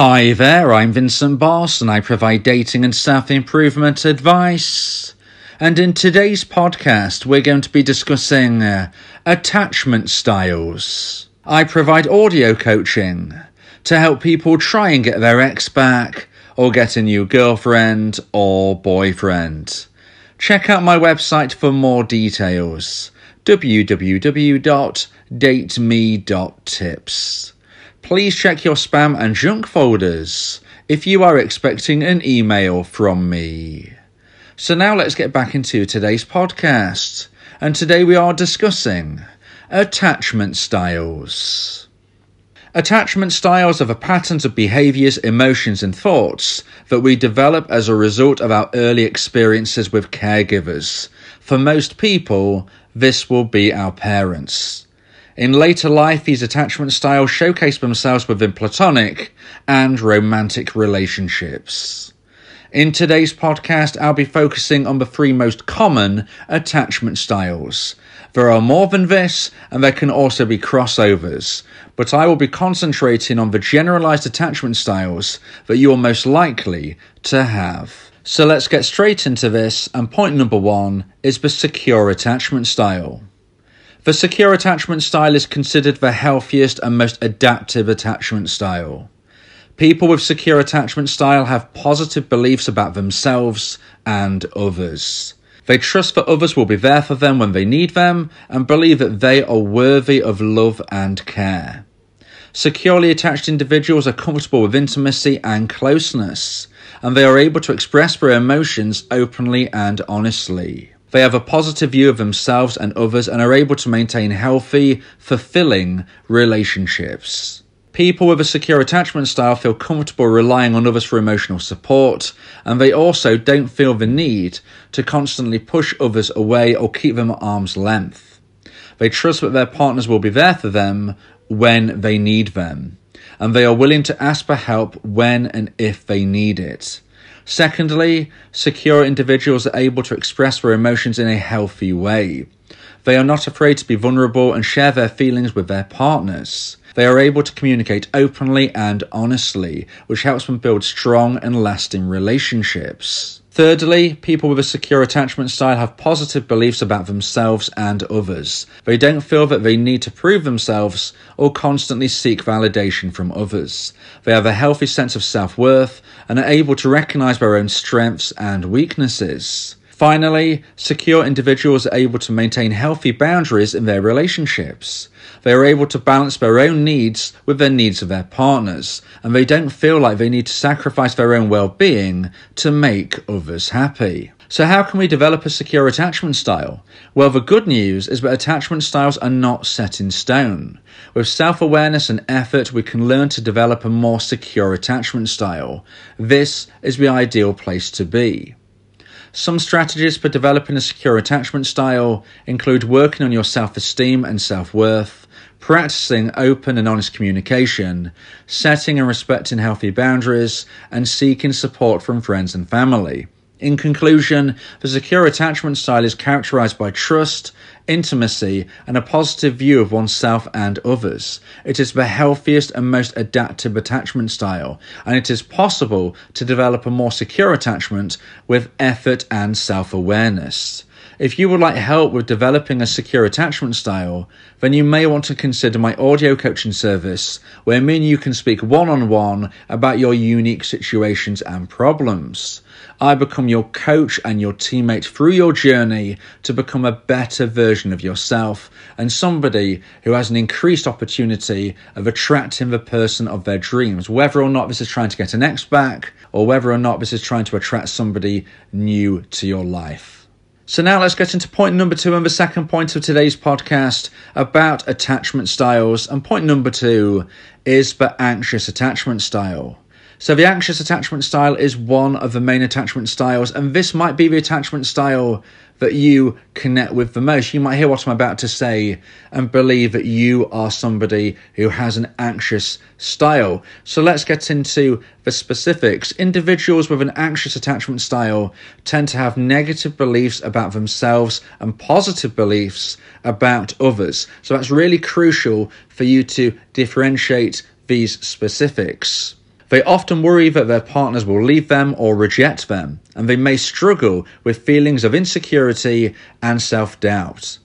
Hi there, I'm Vincent Boss and I provide dating and self improvement advice. And in today's podcast, we're going to be discussing uh, attachment styles. I provide audio coaching to help people try and get their ex back or get a new girlfriend or boyfriend. Check out my website for more details www.dateme.tips. Please check your spam and junk folders if you are expecting an email from me. So now let's get back into today's podcast. And today we are discussing attachment styles. Attachment styles are the patterns of behaviors, emotions, and thoughts that we develop as a result of our early experiences with caregivers. For most people, this will be our parents. In later life, these attachment styles showcase themselves within platonic and romantic relationships. In today's podcast, I'll be focusing on the three most common attachment styles. There are more than this, and there can also be crossovers, but I will be concentrating on the generalized attachment styles that you are most likely to have. So let's get straight into this, and point number one is the secure attachment style. The secure attachment style is considered the healthiest and most adaptive attachment style. People with secure attachment style have positive beliefs about themselves and others. They trust that others will be there for them when they need them and believe that they are worthy of love and care. Securely attached individuals are comfortable with intimacy and closeness, and they are able to express their emotions openly and honestly. They have a positive view of themselves and others and are able to maintain healthy, fulfilling relationships. People with a secure attachment style feel comfortable relying on others for emotional support, and they also don't feel the need to constantly push others away or keep them at arm's length. They trust that their partners will be there for them when they need them, and they are willing to ask for help when and if they need it. Secondly, secure individuals are able to express their emotions in a healthy way. They are not afraid to be vulnerable and share their feelings with their partners. They are able to communicate openly and honestly, which helps them build strong and lasting relationships. Thirdly, people with a secure attachment style have positive beliefs about themselves and others. They don't feel that they need to prove themselves or constantly seek validation from others. They have a healthy sense of self worth and are able to recognize their own strengths and weaknesses. Finally, secure individuals are able to maintain healthy boundaries in their relationships. They are able to balance their own needs with the needs of their partners, and they don't feel like they need to sacrifice their own well being to make others happy. So, how can we develop a secure attachment style? Well, the good news is that attachment styles are not set in stone. With self awareness and effort, we can learn to develop a more secure attachment style. This is the ideal place to be. Some strategies for developing a secure attachment style include working on your self esteem and self worth, practicing open and honest communication, setting and respecting healthy boundaries, and seeking support from friends and family. In conclusion, the secure attachment style is characterized by trust, intimacy, and a positive view of oneself and others. It is the healthiest and most adaptive attachment style, and it is possible to develop a more secure attachment with effort and self awareness. If you would like help with developing a secure attachment style, then you may want to consider my audio coaching service, where me and you can speak one on one about your unique situations and problems. I become your coach and your teammate through your journey to become a better version of yourself and somebody who has an increased opportunity of attracting the person of their dreams, whether or not this is trying to get an ex back or whether or not this is trying to attract somebody new to your life. So now let's get into point number two and the second point of today's podcast about attachment styles. And point number two is the anxious attachment style. So the anxious attachment style is one of the main attachment styles, and this might be the attachment style that you connect with the most. You might hear what I'm about to say and believe that you are somebody who has an anxious style. So let's get into the specifics. Individuals with an anxious attachment style tend to have negative beliefs about themselves and positive beliefs about others. So that's really crucial for you to differentiate these specifics. They often worry that their partners will leave them or reject them, and they may struggle with feelings of insecurity and self doubt.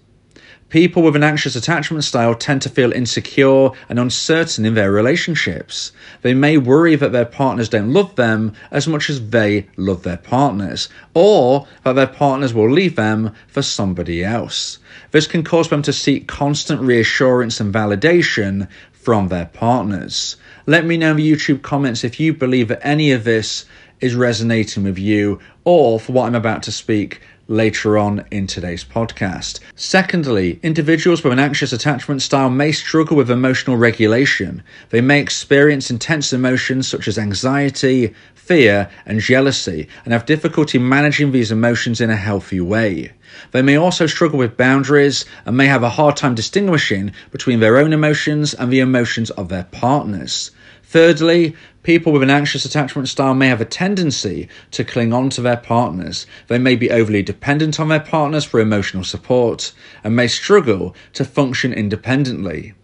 People with an anxious attachment style tend to feel insecure and uncertain in their relationships. They may worry that their partners don't love them as much as they love their partners, or that their partners will leave them for somebody else. This can cause them to seek constant reassurance and validation from their partners. Let me know in the YouTube comments if you believe that any of this is resonating with you or for what I'm about to speak later on in today's podcast. Secondly, individuals with an anxious attachment style may struggle with emotional regulation. They may experience intense emotions such as anxiety, fear, and jealousy, and have difficulty managing these emotions in a healthy way. They may also struggle with boundaries and may have a hard time distinguishing between their own emotions and the emotions of their partners. Thirdly, people with an anxious attachment style may have a tendency to cling on to their partners. They may be overly dependent on their partners for emotional support and may struggle to function independently.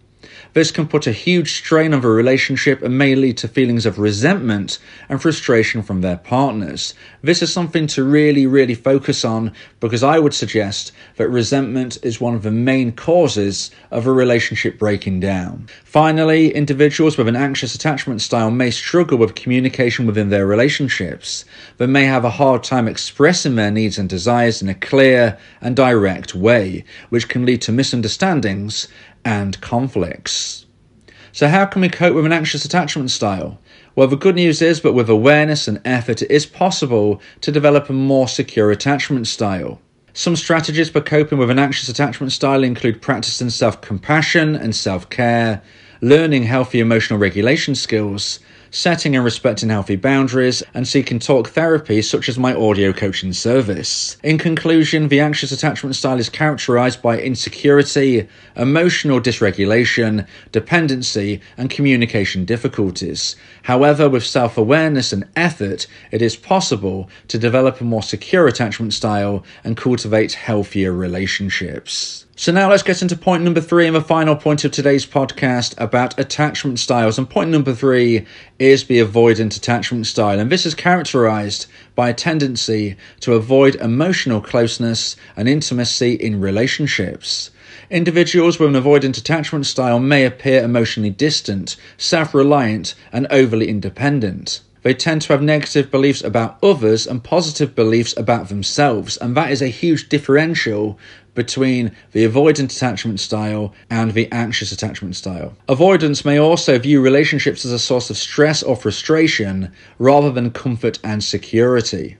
This can put a huge strain on the relationship and may lead to feelings of resentment and frustration from their partners. This is something to really, really focus on because I would suggest that resentment is one of the main causes of a relationship breaking down. Finally, individuals with an anxious attachment style may struggle with communication within their relationships. They may have a hard time expressing their needs and desires in a clear and direct way, which can lead to misunderstandings and conflicts. So, how can we cope with an anxious attachment style? Well, the good news is, but with awareness and effort, it is possible to develop a more secure attachment style. Some strategies for coping with an anxious attachment style include practicing self compassion and self care, learning healthy emotional regulation skills, setting and respecting healthy boundaries, and seeking talk therapy such as my audio coaching service. In conclusion, the anxious attachment style is characterized by insecurity, emotional dysregulation, dependency, and communication difficulties. However, with self awareness and effort, it is possible to develop a more secure attachment style and cultivate healthier relationships. So now let's get into point number three and the final point of today's podcast about attachment styles. And point number three is the avoidant attachment style. And this is characterized by a tendency to avoid emotional closeness and intimacy in relationships. Individuals with an avoidant attachment style may appear emotionally distant, self reliant, and overly independent. They tend to have negative beliefs about others and positive beliefs about themselves, and that is a huge differential between the avoidant attachment style and the anxious attachment style. Avoidance may also view relationships as a source of stress or frustration rather than comfort and security.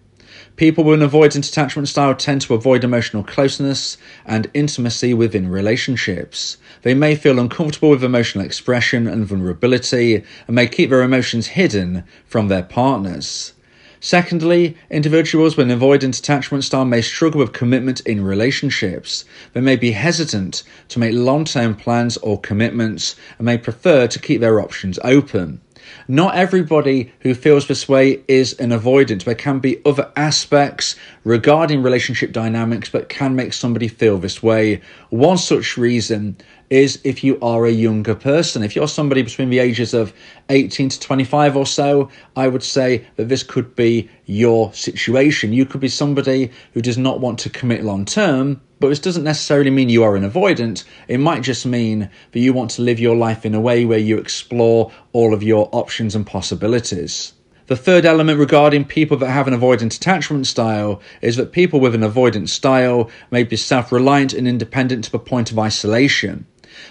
People with an avoidant attachment style tend to avoid emotional closeness and intimacy within relationships. They may feel uncomfortable with emotional expression and vulnerability and may keep their emotions hidden from their partners. Secondly, individuals with an avoidant attachment style may struggle with commitment in relationships. They may be hesitant to make long term plans or commitments and may prefer to keep their options open. Not everybody who feels this way is an avoidant. There can be other aspects regarding relationship dynamics that can make somebody feel this way. One such reason is if you are a younger person. If you're somebody between the ages of 18 to 25 or so, I would say that this could be your situation. You could be somebody who does not want to commit long term, but this doesn't necessarily mean you are an avoidant. It might just mean that you want to live your life in a way where you explore all of your options and possibilities. The third element regarding people that have an avoidant attachment style is that people with an avoidant style may be self reliant and independent to the point of isolation.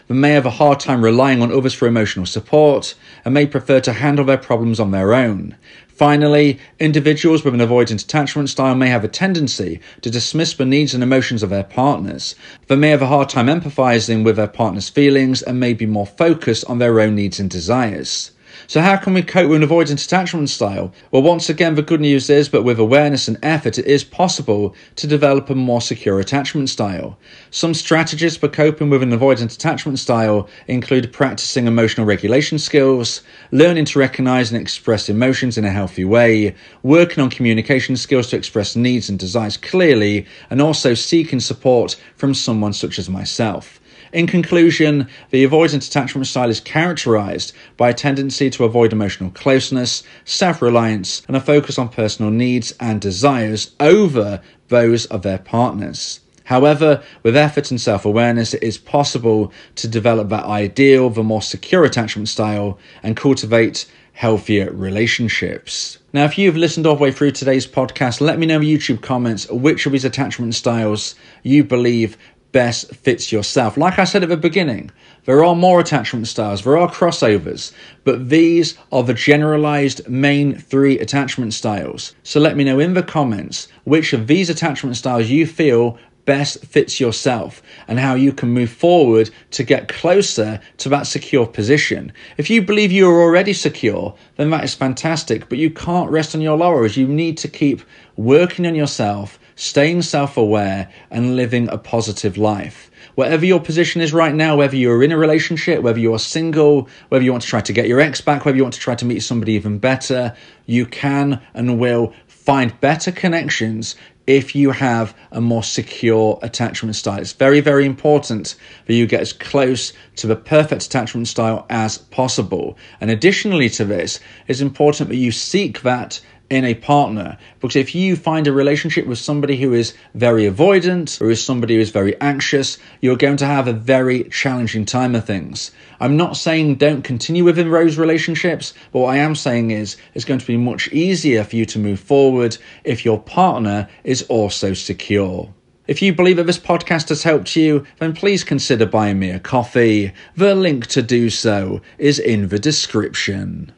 They may have a hard time relying on others for emotional support and may prefer to handle their problems on their own. Finally, individuals with an avoidant attachment style may have a tendency to dismiss the needs and emotions of their partners. They may have a hard time empathizing with their partner's feelings and may be more focused on their own needs and desires. So, how can we cope with an avoidant attachment style? Well, once again, the good news is, but with awareness and effort, it is possible to develop a more secure attachment style. Some strategies for coping with an avoidant attachment style include practicing emotional regulation skills, learning to recognize and express emotions in a healthy way, working on communication skills to express needs and desires clearly, and also seeking support from someone such as myself. In conclusion, the avoidant attachment style is characterized by a tendency to avoid emotional closeness, self reliance, and a focus on personal needs and desires over those of their partners. However, with effort and self awareness, it is possible to develop that ideal, the more secure attachment style, and cultivate healthier relationships. Now, if you've listened all the way through today's podcast, let me know in YouTube comments which of these attachment styles you believe best fits yourself. Like I said at the beginning, there are more attachment styles, there are crossovers, but these are the generalized main three attachment styles. So let me know in the comments which of these attachment styles you feel best fits yourself and how you can move forward to get closer to that secure position. If you believe you are already secure, then that is fantastic, but you can't rest on your laurels. You need to keep working on yourself, staying self aware, and living a positive life. Whatever your position is right now, whether you're in a relationship, whether you're single, whether you want to try to get your ex back, whether you want to try to meet somebody even better, you can and will find better connections if you have a more secure attachment style. It's very, very important that you get as close to the perfect attachment style as possible. And additionally to this, it's important that you seek that in a partner. Because if you find a relationship with somebody who is very avoidant or is somebody who is very anxious, you're going to have a very challenging time of things. I'm not saying don't continue within those relationships, but what I am saying is it's going to be much easier for you to move forward if your partner is also secure. If you believe that this podcast has helped you, then please consider buying me a coffee. The link to do so is in the description.